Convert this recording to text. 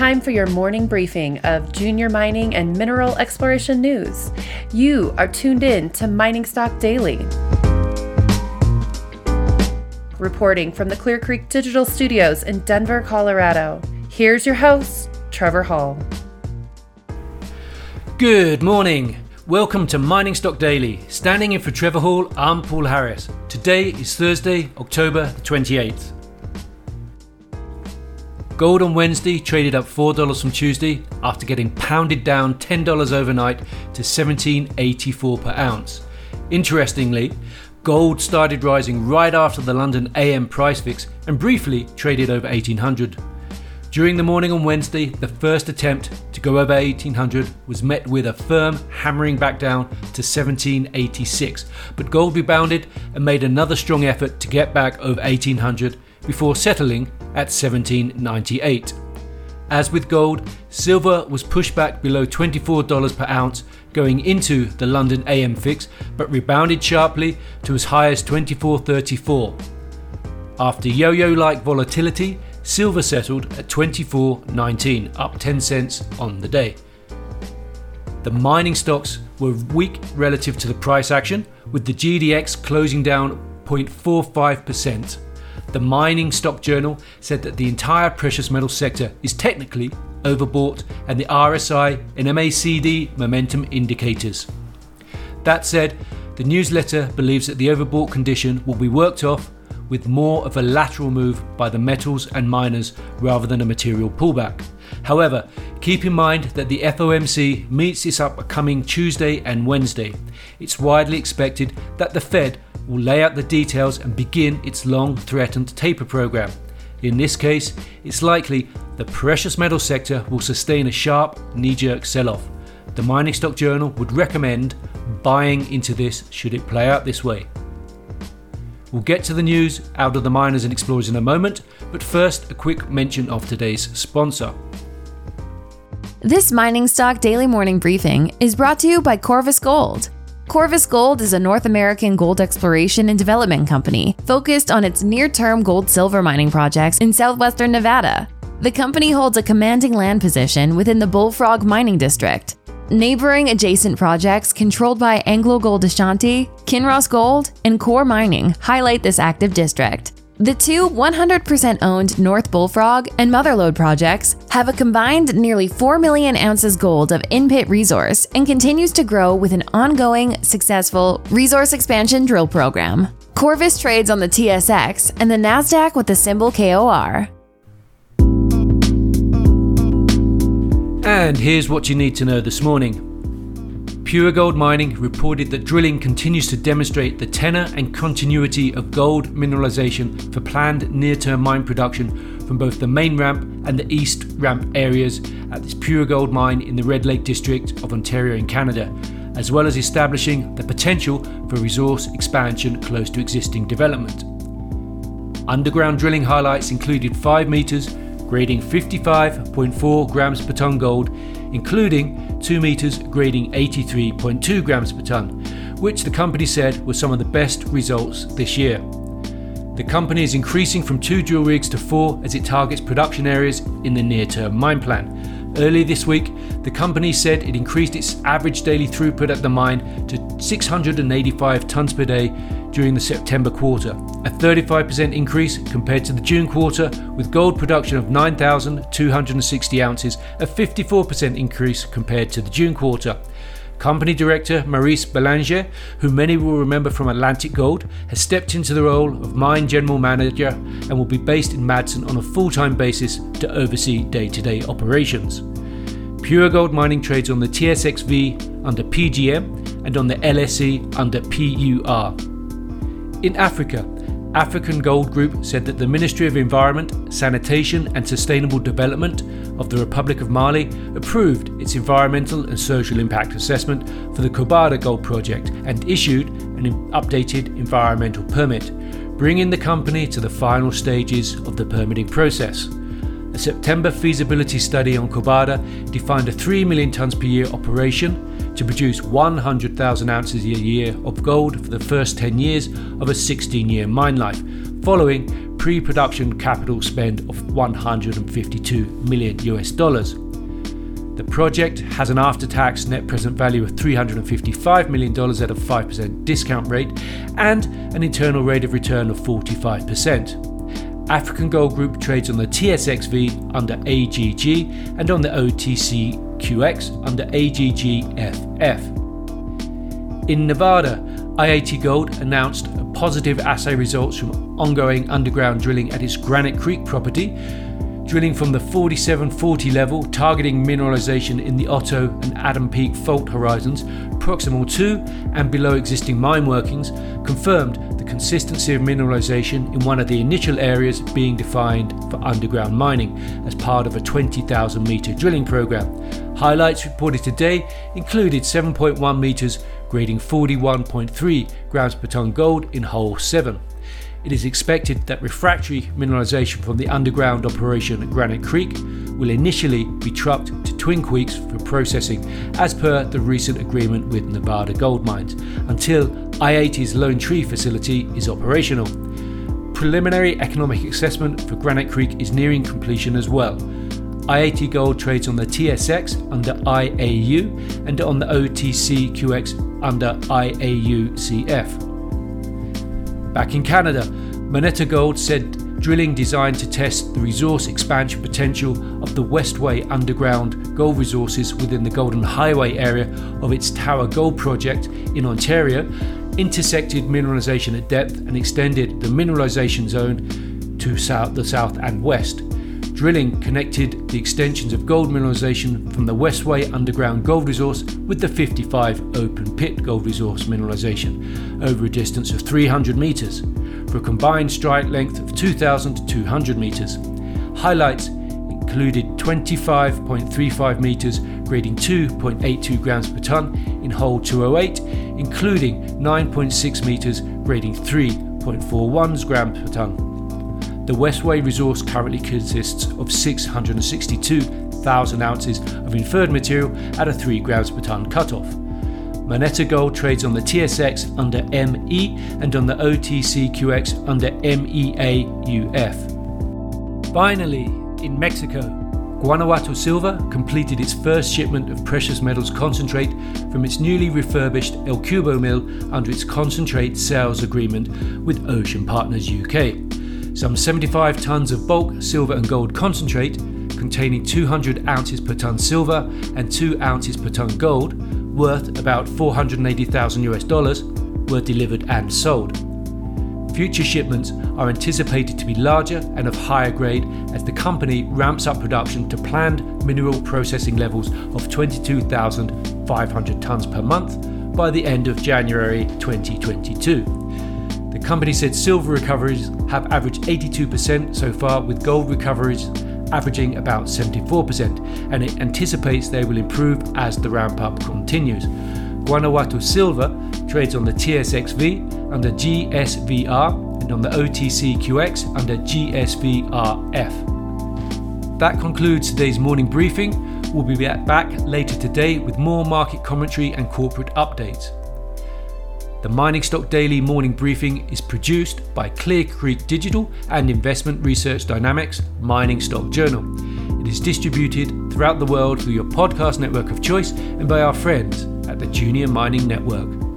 time for your morning briefing of junior mining and mineral exploration news. You are tuned in to Mining Stock Daily. Reporting from the Clear Creek Digital Studios in Denver, Colorado. Here's your host, Trevor Hall. Good morning. Welcome to Mining Stock Daily. Standing in for Trevor Hall, I'm Paul Harris. Today is Thursday, October the 28th. Gold on Wednesday traded up $4 from Tuesday after getting pounded down $10 overnight to 17.84 per ounce. Interestingly, gold started rising right after the London AM price fix and briefly traded over 1800. During the morning on Wednesday, the first attempt to go over 1800 was met with a firm hammering back down to 1786, but gold rebounded and made another strong effort to get back over 1800 before settling at 1798. As with gold, silver was pushed back below $24 per ounce going into the London AM fix, but rebounded sharply to as high as 24.34. After yo-yo like volatility, silver settled at 24.19, up 10 cents on the day. The mining stocks were weak relative to the price action, with the GDX closing down 0.45%. The Mining Stock Journal said that the entire precious metal sector is technically overbought and the RSI and MACD momentum indicators. That said, the newsletter believes that the overbought condition will be worked off with more of a lateral move by the metals and miners rather than a material pullback. However, keep in mind that the FOMC meets this upcoming Tuesday and Wednesday. It's widely expected that the Fed will lay out the details and begin its long threatened taper program. In this case, it's likely the precious metal sector will sustain a sharp knee jerk sell off. The Mining Stock Journal would recommend buying into this should it play out this way. We'll get to the news out of the miners and explorers in a moment, but first, a quick mention of today's sponsor. This Mining Stock Daily Morning Briefing is brought to you by Corvus Gold. Corvus Gold is a North American gold exploration and development company focused on its near term gold silver mining projects in southwestern Nevada. The company holds a commanding land position within the Bullfrog Mining District. Neighboring adjacent projects controlled by Anglo Gold Ashanti, Kinross Gold, and Coeur Mining highlight this active district. The two 100% owned North Bullfrog and Motherlode projects have a combined nearly 4 million ounces gold of in pit resource and continues to grow with an ongoing, successful resource expansion drill program. Corvus trades on the TSX and the NASDAQ with the symbol KOR. And here's what you need to know this morning. Pure Gold Mining reported that drilling continues to demonstrate the tenor and continuity of gold mineralization for planned near term mine production from both the main ramp and the east ramp areas at this Pure Gold mine in the Red Lake district of Ontario in Canada, as well as establishing the potential for resource expansion close to existing development. Underground drilling highlights included 5 metres, grading 55.4 grams per tonne gold, including 2 metres grading 83.2 grams per tonne, which the company said were some of the best results this year. The company is increasing from two drill rigs to four as it targets production areas in the near term mine plan. Earlier this week, the company said it increased its average daily throughput at the mine to 685 tonnes per day during the September quarter, a 35% increase compared to the June quarter, with gold production of 9,260 ounces, a 54% increase compared to the June quarter. Company director Maurice Belanger, who many will remember from Atlantic Gold, has stepped into the role of mine general manager and will be based in Madsen on a full time basis to oversee day to day operations. Pure Gold Mining trades on the TSXV under PGM and on the LSE under PUR. In Africa, African Gold Group said that the Ministry of Environment, Sanitation and Sustainable Development of the Republic of Mali approved its environmental and social impact assessment for the Kobada Gold Project and issued an updated environmental permit, bringing the company to the final stages of the permitting process. A September feasibility study on Kobada defined a 3 million tonnes per year operation to produce 100,000 ounces a year of gold for the first 10 years of a 16 year mine life, following pre production capital spend of 152 million US dollars. The project has an after tax net present value of $355 million at a 5% discount rate and an internal rate of return of 45%. African Gold Group trades on the TSXV under AGG and on the OTCQX under AGGFF. In Nevada, i-80 Gold announced positive assay results from ongoing underground drilling at its Granite Creek property, drilling from the 4740 level, targeting mineralization in the Otto and Adam Peak fault horizons, proximal to and below existing mine workings, confirmed consistency of mineralization in one of the initial areas being defined for underground mining as part of a 20,000 meter drilling program. Highlights reported today included 7.1 meters grading 41.3 grams per ton gold in hole 7. It is expected that refractory mineralization from the underground operation at Granite Creek will initially be trucked to Twin Creeks for processing as per the recent agreement with Nevada Gold Mines until i-80's Lone Tree facility is operational. Preliminary economic assessment for Granite Creek is nearing completion as well. i-80 Gold trades on the TSX under IAU and on the OTCQX under IAUCF. Back in Canada, Moneta Gold said drilling designed to test the resource expansion potential of the Westway underground gold resources within the Golden Highway area of its Tower Gold project in Ontario intersected mineralization at depth and extended the mineralization zone to south, the south and west. Drilling connected the extensions of gold mineralization from the Westway underground gold resource with the 55 open pit gold resource mineralization over a distance of 300 metres for a combined strike length of 2,200 metres. Highlights included 25.35 metres grading 2.82 grams per tonne in hole 208, including 9.6 metres grading 3.41 grams per tonne. The Westway resource currently consists of 662,000 ounces of inferred material at a 3 grams per tonne cutoff. Moneta Gold trades on the TSX under ME and on the OTCQX under MEAUF. Finally, in Mexico, Guanajuato Silver completed its first shipment of precious metals concentrate from its newly refurbished El Cubo mill under its concentrate sales agreement with Ocean Partners UK some 75 tonnes of bulk silver and gold concentrate containing 200 ounces per tonne silver and 2 ounces per tonne gold, worth about 480,000 US dollars, were delivered and sold. Future shipments are anticipated to be larger and of higher grade as the company ramps up production to planned mineral processing levels of 22,500 tonnes per month by the end of January 2022. The company said silver recoveries have averaged 82% so far, with gold recoveries averaging about 74%, and it anticipates they will improve as the ramp up continues. Guanajuato Silver trades on the TSXV under GSVR and on the OTCQX under GSVRF. That concludes today's morning briefing. We'll be back later today with more market commentary and corporate updates. The Mining Stock Daily morning briefing is produced by Clear Creek Digital and Investment Research Dynamics Mining Stock Journal. It is distributed throughout the world through your podcast network of choice and by our friends at the Junior Mining Network.